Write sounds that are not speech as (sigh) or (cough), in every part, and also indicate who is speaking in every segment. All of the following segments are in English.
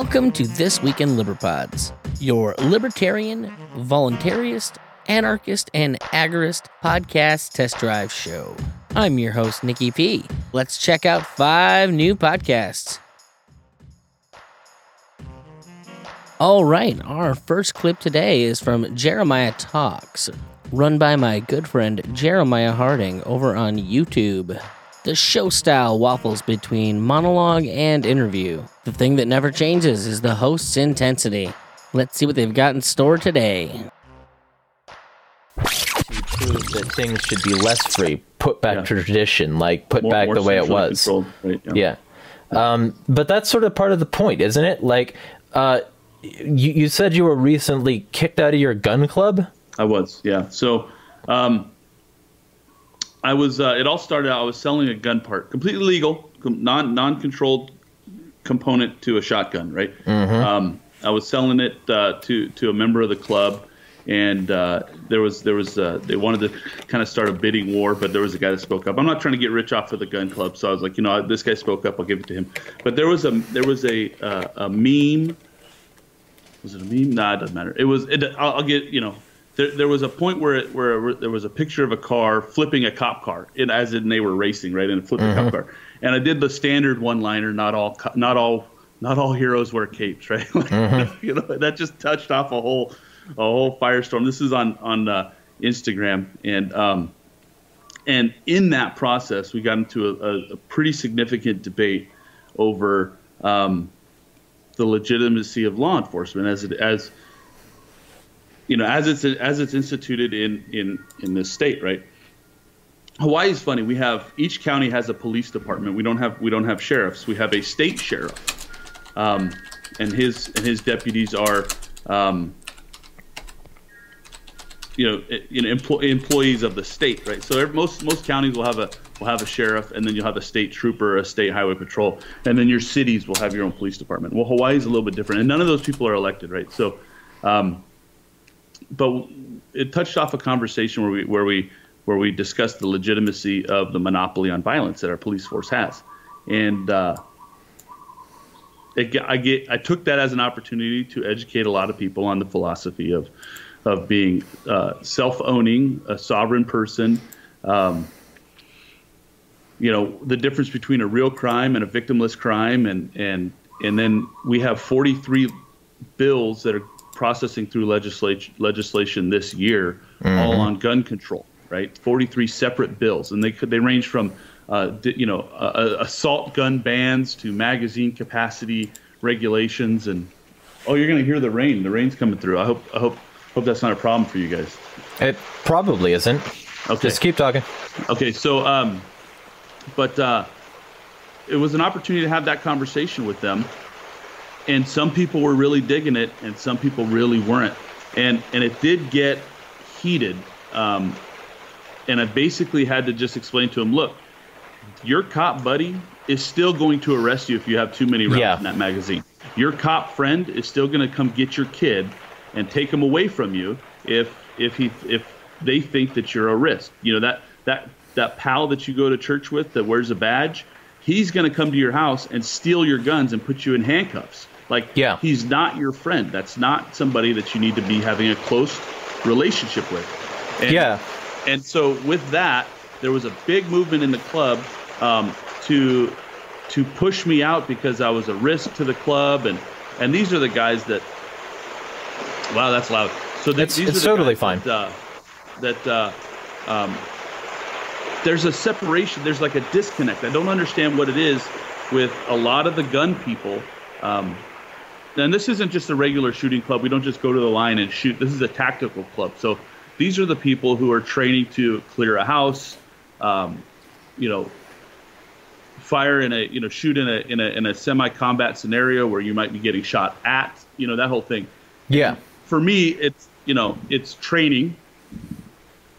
Speaker 1: Welcome to This Week in Liberpods, your libertarian, voluntarist, anarchist, and agorist podcast test drive show. I'm your host, Nikki P. Let's check out five new podcasts. All right, our first clip today is from Jeremiah Talks, run by my good friend Jeremiah Harding over on YouTube. The show style waffles between monologue and interview. The thing that never changes is the host's intensity. Let's see what they've got in store today.
Speaker 2: to prove that things should be less free, put back
Speaker 3: Yeah.
Speaker 2: to tradition, like put
Speaker 3: More-
Speaker 2: back
Speaker 3: more
Speaker 2: the way it was.
Speaker 3: controlled, right,
Speaker 2: Yeah. Um, but that's sort of part of the point, isn't it? Like, uh, you, you said you were recently kicked out of your gun club.
Speaker 3: I was, yeah. So, um, I was. Uh, it all started out. I was selling a gun part, completely legal, non non controlled component to a shotgun. Right. Um, I was selling it uh, to to a member of the club, and uh, there was there was uh, they wanted to kind of start a bidding war, but there was a guy that spoke up. I'm not trying to get rich off of the gun club, so I was like, you know, this guy spoke up. I'll give it to him. But there was a there was a uh, a meme was it a meme? Nah, it doesn't matter. It was. It, I'll, I'll get. You know, there, there was a point where it, where there was a picture of a car flipping a cop car, as in they were racing, right, and flipping a cop car. And I did the standard one-liner. Not all, not all, not all heroes wear capes, right? (laughs) Like, (laughs) You know, that just touched off a whole, a whole firestorm. This is on on uh, Instagram, and um, and in that process, we got into a, a, a pretty significant debate over. Um, the legitimacy of law enforcement as it as you know as it's as it's instituted in in in this state right hawaii is funny we have each county has a police department we don't have we don't have sheriffs we have a state sheriff um, and his and his deputies are um, you know, you know, empl- employees of the state, right? So most most counties will have a will have a sheriff, and then you'll have a state trooper, a state highway patrol, and then your cities will have your own police department. Well, Hawaii's a little bit different, and none of those people are elected, right? So, um, but it touched off a conversation where we where we where we discussed the legitimacy of the monopoly on violence that our police force has, and. Uh, it, I get I took that as an opportunity to educate a lot of people on the philosophy of of being uh, self-owning, a sovereign person. Um, you know the difference between a real crime and a victimless crime, and and and then we have 43 bills that are processing through legislation legislation this year, all on gun control. Right, 43 separate bills, and they could they range from uh, you know uh, assault gun bans to magazine capacity regulations, and oh, you're gonna hear the rain. The rain's coming through. I hope I hope hope that's not a problem for you guys.
Speaker 2: It probably isn't.
Speaker 3: Okay.
Speaker 2: Just keep talking.
Speaker 3: Okay, so um, but uh, it was an opportunity to have that conversation with them, and some people were really digging it, and some people really weren't, and and it did get heated, um, and I basically had to just explain to them, look, your cop buddy is still going to arrest you if you have too many rounds
Speaker 2: Yeah.
Speaker 3: in that magazine. Your cop friend is still going to come get your kid and take him away from you if if he if they think that you're a risk. You know that that that pal that you go to church with that wears a badge, he's going to come to your house and steal your guns and put you in handcuffs. Like
Speaker 2: Yeah.
Speaker 3: he's not your friend. That's not somebody that you need to be having a close relationship with. And,
Speaker 2: Yeah.
Speaker 3: and so with that, there was a big movement in the club um, to to push me out because I was a risk to the club, and and these are the guys that. Wow, that's loud. So th-
Speaker 2: It's- it's totally fine.
Speaker 3: That, uh, that uh, um, there's a separation. There's like a disconnect. I don't understand what it is with a lot of the gun people. Um, and this isn't just a regular shooting club. We don't just go to the line and shoot. This is a tactical club. So these are the people who are training to clear a house, um, you know, fire in a, you know, shoot in a in a in a semi-combat scenario where you might be getting shot at, you know, that whole thing.
Speaker 2: Yeah.
Speaker 3: For me, it's you know, it's training.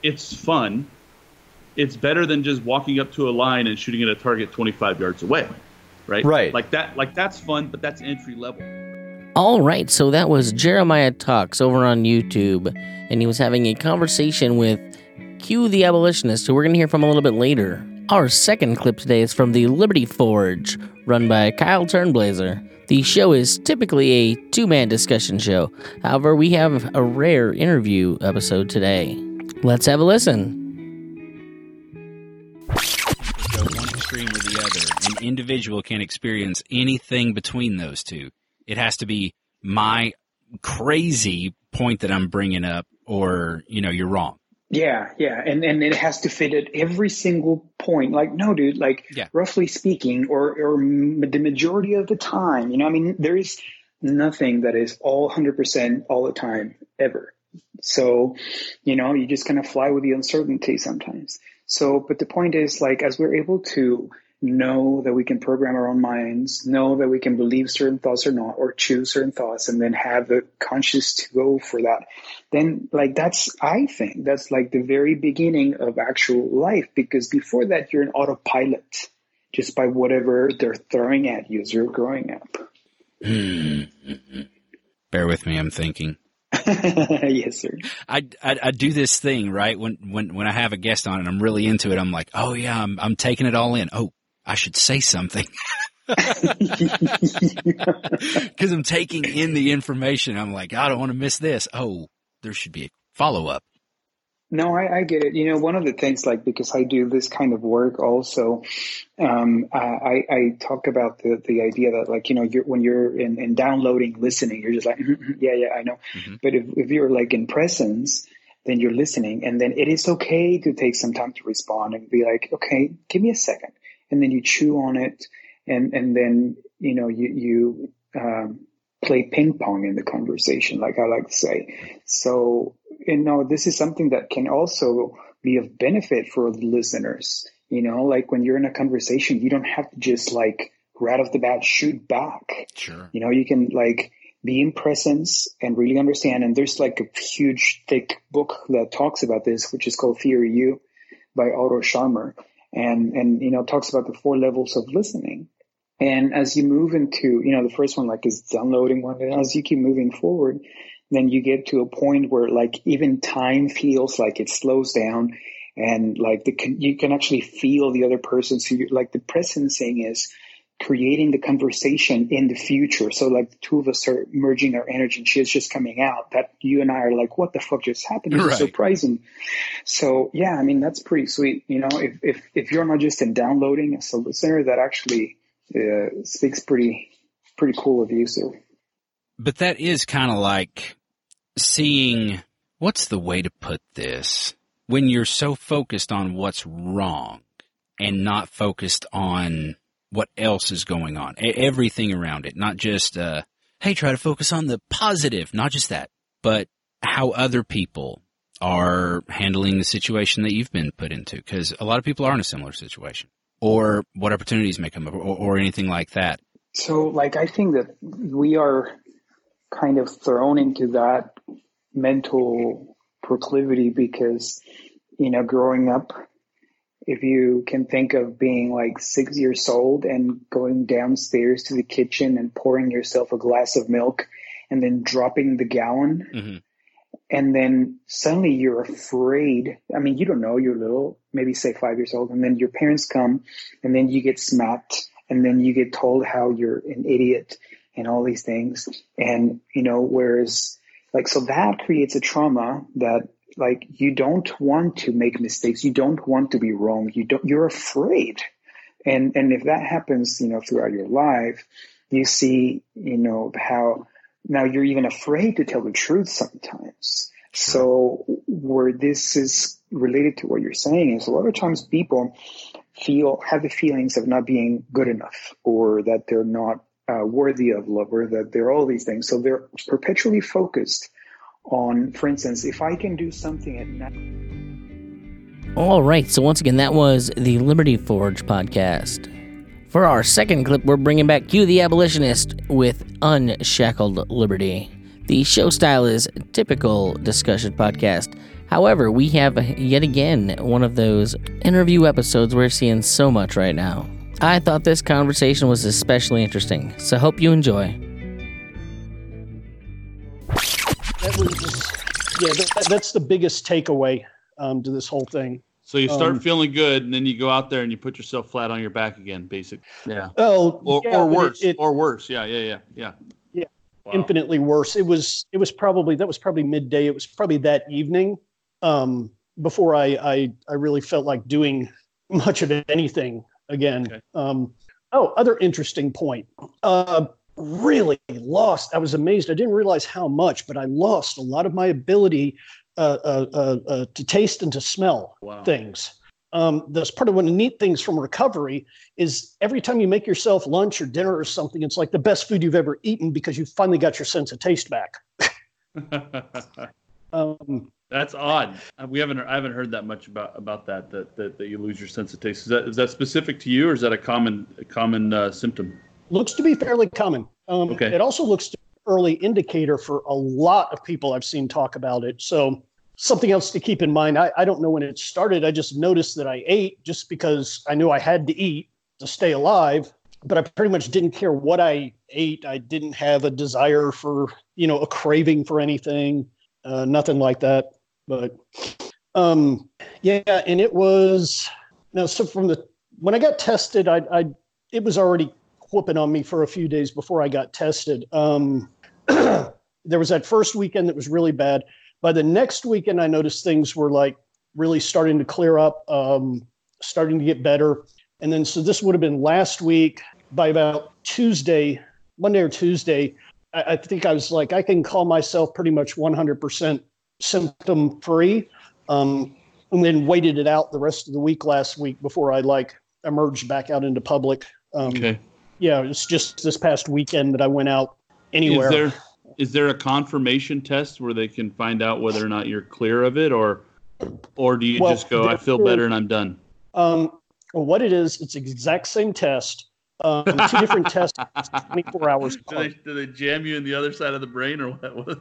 Speaker 3: It's fun. It's better than just walking up to a line and shooting at a target 25 yards away, right?
Speaker 2: Right.
Speaker 3: Like that. Like that's fun, but that's entry level.
Speaker 1: All right, so that was Jeremiah Talks over on YouTube, and he was having a conversation with Q the abolitionist, who we're going to hear from a little bit later. Our second clip today is from the Liberty Forge, run by Kyle Turnblazer. The show is typically a two man discussion show. However, we have a rare interview episode today. Let's have a listen.
Speaker 4: Go one extreme or the other. An individual can experience anything between those two. It has to be my crazy point that I'm bringing up, or, you know, you're wrong.
Speaker 5: Yeah, yeah, and and it has to fit at every single point. Like, no, dude. Like,
Speaker 4: Yeah.
Speaker 5: roughly speaking, or or m- the majority of the time, you know, I mean, there is nothing that is all hundred percent all the time ever. So, you know, you just kind of fly with the uncertainty sometimes. So, but the point is, like, as we're able to know that we can program our own minds, know that we can believe certain thoughts or not, or choose certain thoughts, and then have the conscious to go for that, then, like, that's, I think, that's like the very beginning of actual life, because before that, you're an autopilot just by whatever they're throwing at you as you're growing up. Hmm.
Speaker 4: Bear with me, I'm thinking. (laughs)
Speaker 5: yes, sir.
Speaker 4: I, I I do this thing right when when when I have a guest on and I'm really into it. I'm like, oh yeah, I'm I'm taking it all in. Oh, I should say something (laughs) (laughs) because I'm taking in the information. I'm like, I don't want to miss this. Oh, there should be a follow up.
Speaker 5: No, I, I get it. You know, one of the things, like, because I do this kind of work also, um, I, I talk about the, the idea that, like, you know, you're, when you're in, in downloading, listening, you're just like, "Mhm, yeah, yeah, I know. But if, if you're like in presence, then you're listening. And then it is okay to take some time to respond and be like, okay, give me a second. And then you chew on it. And, and then, you know, you, you, um, play ping pong in the conversation, like I like to say. So, you know, this is something that can also be of benefit for the listeners. You know, like when you're in a conversation, you don't have to just like right off the bat shoot back.
Speaker 4: Sure.
Speaker 5: You know, you can like be in presence and really understand. And there's like a huge, thick book that talks about this, which is called Theory U by Otto Scharmer. And, and, you know, talks about the four levels of listening. And as you move into, you know, the first one like is downloading one, and as you keep moving forward, then you get to a point where like even time feels like it slows down and like the, you can actually feel the other person. So you like the presencing is creating the conversation in the future. So like the two of us are merging our energy and shit's just coming out that you and I are like, what the fuck just happened? It's
Speaker 4: Right.
Speaker 5: surprising. So yeah, I mean, that's pretty sweet. You know, if, if, if you're not just in downloading as a listener, that actually uh, speaks pretty, pretty cool of you. So
Speaker 4: But that is kind of like seeing what's the way to put this when you're so focused on what's wrong and not focused on what else is going on, everything around it, not just, uh, hey, try to focus on the positive, not just that, but how other people are handling the situation that you've been put into. Cause a lot of people are in a similar situation or what opportunities may come up or, or anything like that.
Speaker 5: So, like, I think that we are kind of thrown into that mental proclivity because, you know, growing up, if you can think of being like six years old and going downstairs to the kitchen and pouring yourself a glass of milk and then dropping the gallon
Speaker 4: Mhm.
Speaker 5: and then suddenly you're afraid. I mean, you don't know, you're little, maybe say five years old, and then your parents come, and then you get smacked, and then you get told how you're an idiot and all these things. And, you know, whereas, like, so that creates a trauma that, like, you don't want to make mistakes. You don't want to be wrong. You don't, you're afraid. And, and if that happens, you know, throughout your life, you see, you know, how now you're even afraid to tell the truth sometimes. So where this is related to what you're saying is a lot of times people feel have the feelings of not being good enough or that they're not uh, worthy of love or that they're all these things. So they're perpetually focused on, for instance, if I can do something at night.
Speaker 1: All right, so once again, that was the Liberty Forge podcast. For our second clip, we're bringing back Q, the abolitionist, with Unshackled Liberty. The show style is typical discussion podcast. However, we have yet again one of those interview episodes we're seeing so much right now. I thought this conversation was especially interesting, so hope you enjoy.
Speaker 6: That was just, yeah, that, that's the biggest takeaway um, to this whole thing.
Speaker 3: So you start
Speaker 6: Um,
Speaker 3: feeling good, and then you go out there and you put yourself flat on your back again, basic. Yeah.
Speaker 6: Oh,
Speaker 3: Or,
Speaker 6: yeah,
Speaker 3: or
Speaker 6: but it-
Speaker 3: worse.
Speaker 6: it-
Speaker 3: or worse. Yeah. Yeah. Yeah. Yeah.
Speaker 6: Yeah.
Speaker 3: Wow.
Speaker 6: infinitely worse. It was it was probably that was probably midday. It was probably that evening um, before I, I I really felt like doing (laughs) much of anything again.
Speaker 3: Okay.
Speaker 6: Um, oh, other interesting point. Uh, really lost. I was amazed. I didn't realize how much, but I lost a lot of my ability uh, uh, uh, uh, to taste and to smell
Speaker 3: Wow.
Speaker 6: things. Um, that's part of one of the neat things from recovery is every time you make yourself lunch or dinner or something, it's like the best food you've ever eaten because you finally got your sense of taste back. (laughs) Um,
Speaker 3: That's odd. Uh, We haven't. I haven't heard that much about about that. That that, that you lose your sense of taste. Is that is that specific to you, or is that a common a common uh, symptom?
Speaker 6: Looks to be fairly common. Um,
Speaker 3: Okay.
Speaker 6: It also looks to be early indicator for a lot of people I've seen talk about it. So something else to keep in mind. I, I don't know when it started. I just noticed that I ate just because I knew I had to eat to stay alive. But I pretty much didn't care what I ate. I didn't have a desire for, you know, a craving for anything, uh, nothing like that. But um, yeah, and it was now. So from the when I got tested, I, I it was already whooping on me for a few days before I got tested. Um, (clears throat) there was that first weekend that was really bad. By the next weekend, I noticed things were like really starting to clear up, um, starting to get better. And then, so this would have been last week. By about Tuesday, Monday or Tuesday, I, I think I was like, I can call myself pretty much 100% symptom free. Um, and then waited it out the rest of the week last week before I like emerged back out into public. Um,
Speaker 3: Okay.
Speaker 6: Yeah, it's just this past weekend that I went out anywhere.
Speaker 3: Is there is there a confirmation test where they can find out whether or not you're clear of it, or or do you
Speaker 6: Well,
Speaker 3: just go, I feel better and I'm done?
Speaker 6: um, well, what it is, it's exact same test. Um, two different (laughs) tests, 24 hours
Speaker 3: Do they, do they jam you in the other side of the brain or what?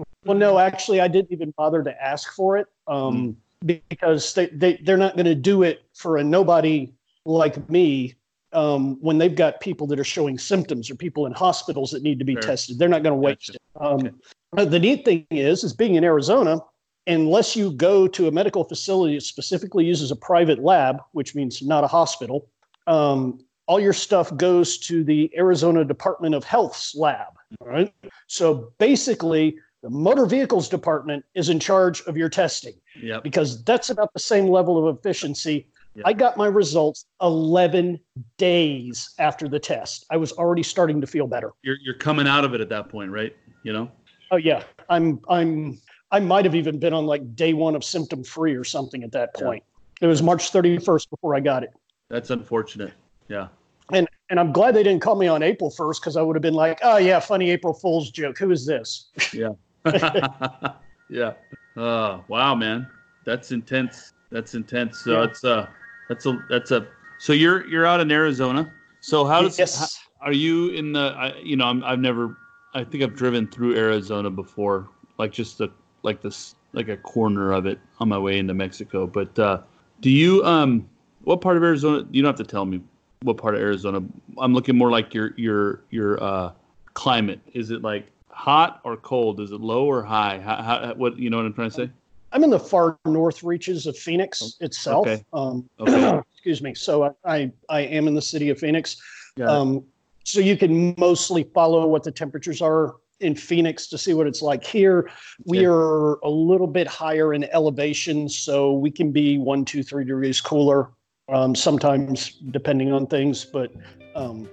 Speaker 3: (laughs)
Speaker 6: Well, no, actually, I didn't even bother to ask for it um, because they, they, they're not going to do it for a nobody like me um, when they've got people that are showing symptoms or people in hospitals that need to be
Speaker 3: Sure.
Speaker 6: tested. They're not going to waste
Speaker 3: Gotcha.
Speaker 6: it. Um,
Speaker 3: Okay.
Speaker 6: The neat thing is, is being in Arizona, unless you go to a medical facility that specifically uses a private lab, which means not a hospital, um, all your stuff goes to the Arizona Department of Health's lab. All right. So basically, the motor vehicles department is in charge of your testing
Speaker 3: yep.
Speaker 6: because that's about the same level of efficiency.
Speaker 3: Yeah.
Speaker 6: I got my results 11 days after the test. I was already starting to feel better.
Speaker 3: You're you're coming out of it at that point, right? You know.
Speaker 6: Oh yeah, I'm I'm I might have even been on like day 1 of symptom free or something at that point. Yeah. It was March 31st before I got it.
Speaker 3: That's unfortunate. Yeah.
Speaker 6: And and I'm glad they didn't call me on April 1st cuz I would have been like, "Oh yeah, funny April Fool's joke. Who is this?" (laughs)
Speaker 3: Yeah. (laughs) yeah. Uh, wow, man, that's intense. That's intense. So
Speaker 6: Yeah.
Speaker 3: it's uh, that's a that's a. So you're you're out in Arizona. So how does
Speaker 6: yes.
Speaker 3: how- are you in the? I, you know, I'm, I've never. I think I've driven through Arizona before, like just the like this like a corner of it on my way into Mexico. But uh, do you um, what part of Arizona? You don't have to tell me what part of Arizona. I'm looking more like your your your uh climate. Is it like hot or cold? Is it low or high? How, how, what you know what I'm trying to say?
Speaker 6: I'm in the far north reaches of Phoenix itself.
Speaker 3: Okay.
Speaker 6: Um, (clears throat)
Speaker 3: Okay.
Speaker 6: excuse me. So I, I, I am in the city of Phoenix.
Speaker 3: Got.
Speaker 6: Um, so you can mostly follow what the temperatures are in Phoenix to see what it's like here. We
Speaker 3: Okay.
Speaker 6: are a little bit higher in elevation, so we can be one, two, three degrees cooler um, sometimes, depending on things. But um,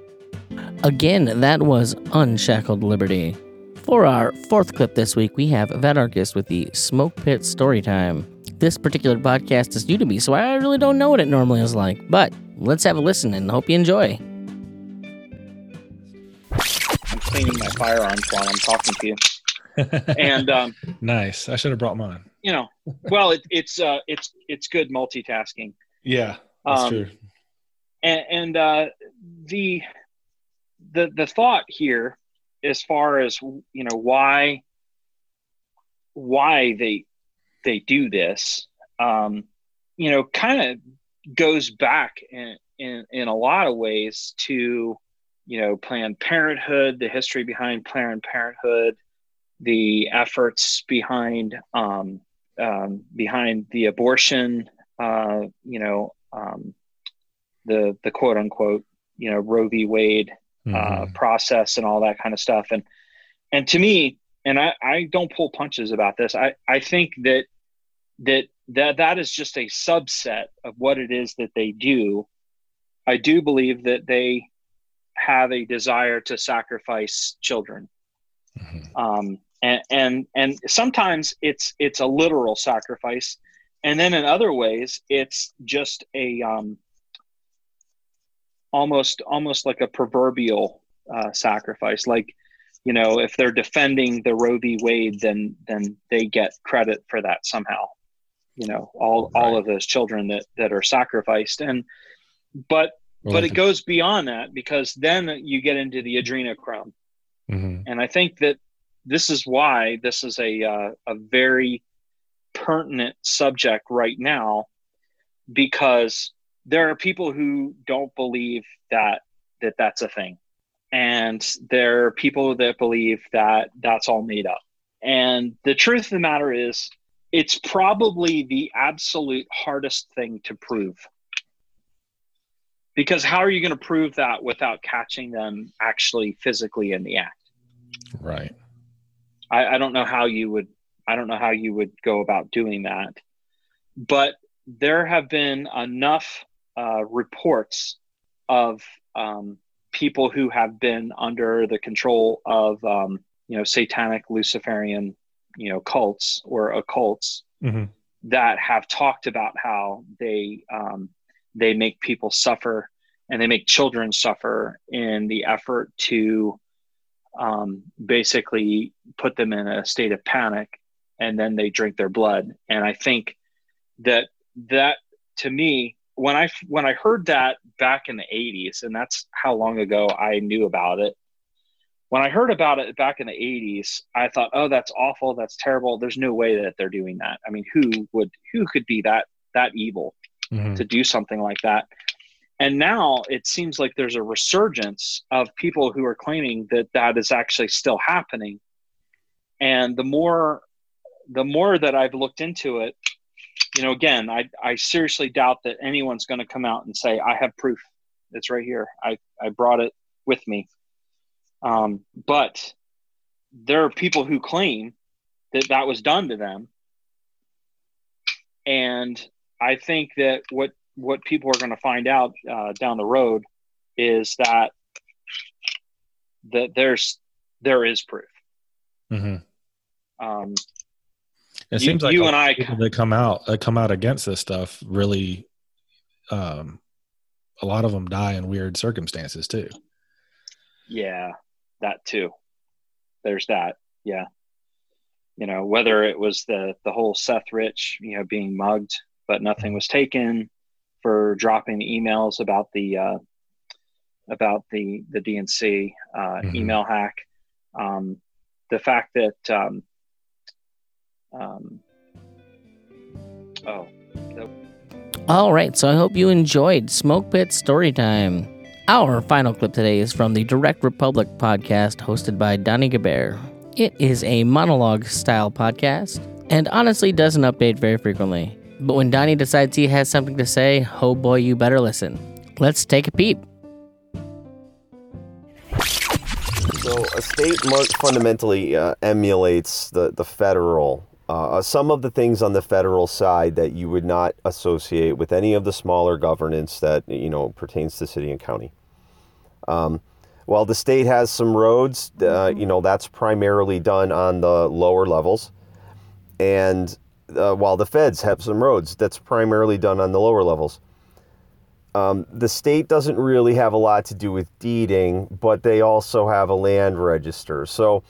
Speaker 1: Again, that was Unshackled Liberty. For our fourth clip this week, we have Vadarkis with the Smoke Pit Storytime. This particular podcast is new to me, so I really don't know what it normally is like. But let's have a listen and hope you enjoy.
Speaker 7: I'm cleaning my firearms while I'm talking to you. (laughs) And um,
Speaker 8: nice. I should have brought mine.
Speaker 7: you know, well, it, it's uh, it's it's good multitasking.
Speaker 8: Yeah, that's
Speaker 7: Um,
Speaker 8: true.
Speaker 7: And, and uh, the the the thought here, as far as you know, why why they they do this, um, you know, kind of goes back in, in in a lot of ways to you know Planned Parenthood, the history behind Planned Parenthood, the efforts behind um, um, behind the abortion, uh, you know, um, the the quote unquote, you know, Roe v. Wade uh,
Speaker 8: Mhm.
Speaker 7: process and all that kind of stuff. And and to me, and I, I don't pull punches about this. I, I think that that that that is just a subset of what it is that they do. I do believe that they have a desire to sacrifice children.
Speaker 8: Mhm.
Speaker 7: Um, and, and and sometimes it's it's a literal sacrifice, and then in other ways it's just a um, almost almost like a proverbial uh, sacrifice. Like you know, if they're defending the Roe v. Wade, then then they get credit for that somehow. You know, all all
Speaker 8: Right.
Speaker 7: of those children that that are sacrificed, and but
Speaker 8: Well,
Speaker 7: but it goes beyond that because then you get into the adrenochrome
Speaker 8: Mhm.
Speaker 7: and I think that this is why this is a uh, a very pertinent subject right now because there are people who don't believe that that that's a thing and there are people that believe that that's all made up and the truth of the matter is it's probably the absolute hardest thing to prove because how are you going to prove that without catching them actually physically in the act
Speaker 8: Right.
Speaker 7: I, I don't know how you would I don't know how you would go about doing that. But there have been enough uh, reports of um, people who have been under the control of um, you know satanic Luciferian you know cults or occults
Speaker 8: Mhm.
Speaker 7: that have talked about how they um, they make people suffer and they make children suffer in the effort to um, basically put them in a state of panic and then they drink their blood and i think that that to me when i when i heard that back in the 80s and that's how long ago i knew about it when i heard about it back in the 80s i thought oh that's awful that's terrible there's no way that they're doing that i mean who would who could be that that evil
Speaker 8: Mhm.
Speaker 7: to do something like that. And now it seems like there's a resurgence of people who are claiming that that is actually still happening. And the more the more that I've looked into it, you know, again, I, I seriously doubt that anyone's going to come out and say, I have proof. It's right here. I, I brought it with me. Um, but there are people who claim that that was done to them. And I think that what what people are going to find out uh, down the road is that that there's there is proof.
Speaker 8: Mhm.
Speaker 7: Um,
Speaker 8: It
Speaker 7: You-
Speaker 8: seems like
Speaker 7: you and I-
Speaker 8: that come out that come out against this stuff really, um, a lot of them die in weird circumstances too.
Speaker 7: yeah, that too. There's that. Yeah. You know, whether it was the the whole Seth Rich, you know, being mugged, but nothing was taken for dropping emails about the uh, about the the DNC uh,
Speaker 8: Mhm.
Speaker 7: email hack. Um, the fact that um, um, oh
Speaker 1: All right, so I hope you enjoyed Smoke Pit Storytime. Our final clip today is from the Direct Republic podcast hosted by Donnie Gabert. It is a monologue style podcast and honestly doesn't update very frequently. But when Donnie decides he has something to say, oh boy, you better listen. Let's take a peep.
Speaker 9: So a state mo- fundamentally uh, emulates the, the federal. Uh, some of the things on the federal side that you would not associate with any of the smaller governance that you know pertains to city and county. Um, while the state has some roads, uh, you know that's primarily done on the lower levels, and uh, while the feds have some roads, that's primarily done on the lower levels. Um, the state doesn't really have a lot to do with deeding, but they also have a land register. So,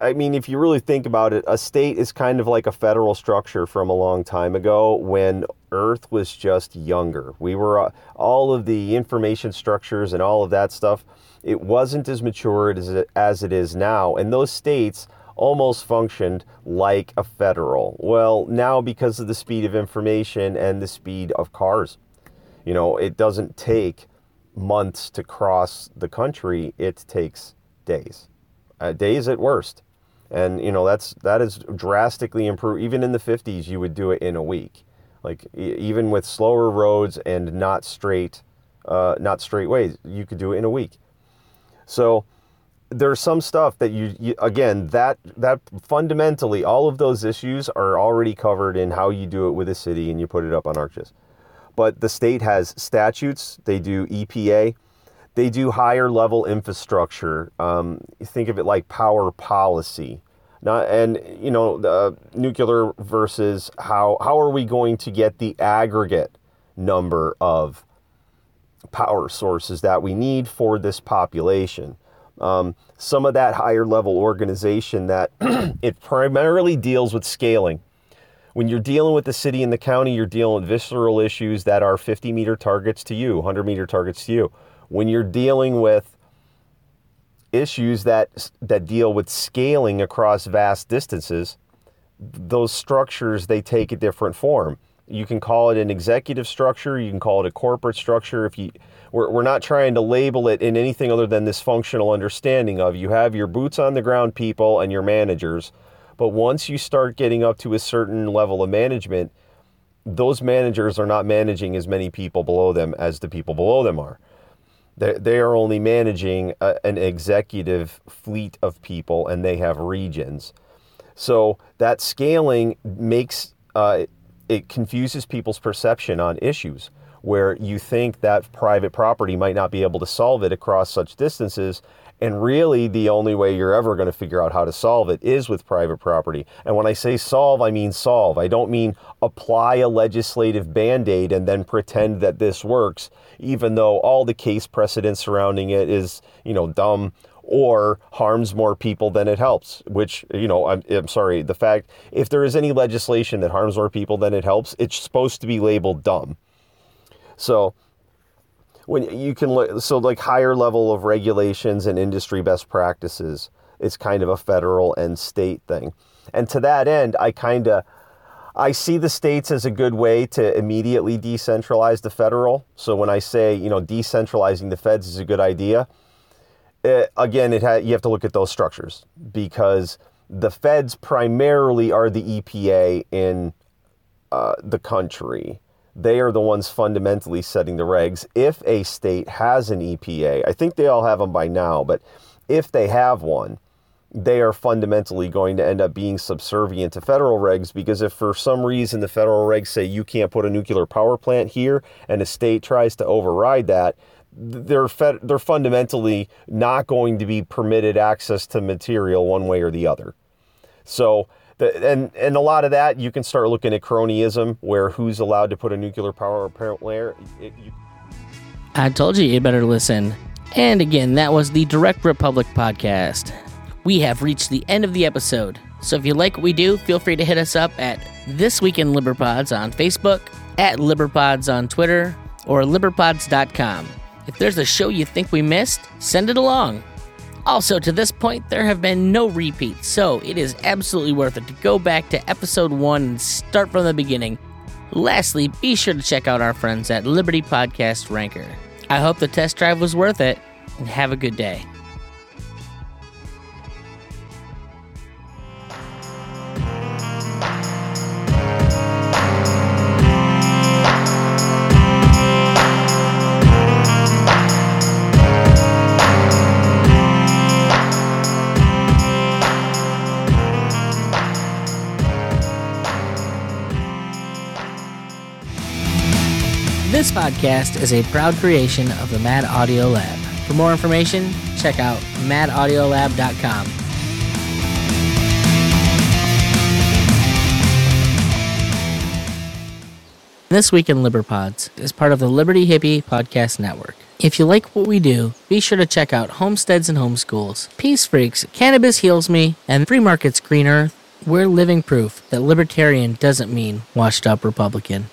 Speaker 9: I- mean, if you really think about it, a state is kind of like a federal structure from a long time ago when Earth was just younger. We were uh, all of the information structures and all of that stuff. It wasn't as mature as it, as it is now, and those states almost functioned like a federal. Well, now because of the speed of information and the speed of cars, you know, it doesn't take months to cross the country, it takes days. Uh, days at worst. and you know that's that is drastically improved. Even in the 50s, you would do it in a week, like e- even with slower roads and not straight, uh, not straight ways, you could do it in a week. So there's some stuff that you, you again that that fundamentally all of those issues are already covered in how you do it with a city and you put it up on ArcGIS. But the state has statutes. They do EPA. They do higher level infrastructure. Um, think of it like power policy. Not, and you know the nuclear versus how how are we going to get the aggregate number of power sources that we need for this population um, some of that higher level organization that (clears throat) it primarily deals with scaling. When you're dealing with the city and the county, you're dealing with visceral issues that are 50 meter targets to you, 100 meter targets to you. When you're dealing with issues that that deal with scaling across vast distances, those structures they take a different form. You can call it an executive structure, you can call it a corporate structure. If you we're, we're not trying to label it in anything other than this functional understanding of you have your boots on the ground people and your managers. But once you start getting up to a certain level of management, those managers are not managing as many people below them as the people below them are. They, they are only managing a, an executive fleet of people and they have regions. So that scaling makes uh, it confuses people's perception on issues where you think that private property might not be able to solve it across such distances. And really, the only way you're ever going to figure out how to solve it is with private property. And when I say solve, I mean solve. I don't mean apply a legislative band aid and then pretend that this works, even though all the case precedent surrounding it is, you know, dumb or harms more people than it helps, which, you know, I'm, I'm sorry, the fact, if there is any legislation that harms more people than it helps, it's supposed to be labeled dumb. So when you can look, so like higher level of regulations and industry best practices, it's kind of a federal and state thing. And to that end, I kind of I see the states as a good way to immediately decentralize the federal. So when I say, you know, decentralizing the feds is a good idea, it, again, it ha- you have to look at those structures because the feds primarily are the EPA in uh, the country they are the ones fundamentally setting the regs. If a state has an EPA, I think they all have them by now, but if they have one, they are fundamentally going to end up being subservient to federal regs because if for some reason the federal regs say you can't put a nuclear power plant here and a state tries to override that, they're fed, they're fundamentally not going to be permitted access to material one way or the other. So the, and and a lot of that you can start looking at cronyism, where who's allowed to put a nuclear power plant there. It, you...
Speaker 1: I told you you better listen. And again, that was the Direct Republic podcast. We have reached the end of the episode. So if you like what we do, feel free to hit us up at This Week in Liberpods on Facebook, at Liberpods on Twitter, or liberpods.com. If there's a show you think we missed, send it along. Also, to this point, there have been no repeats, so it is absolutely worth it to go back to episode 1 and start from the beginning. Lastly, be sure to check out our friends at Liberty Podcast Ranker. I hope the test drive was worth it, and have a good day. Podcast is a proud creation of the Mad Audio Lab. For more information, check out madaudiolab.com. This Week in Liberpods is part of the Liberty Hippie Podcast Network. If you like what we do, be sure to check out Homesteads and Homeschools, Peace Freaks, Cannabis Heals Me, and Free Markets Green Earth. We're living proof that libertarian doesn't mean washed up Republican.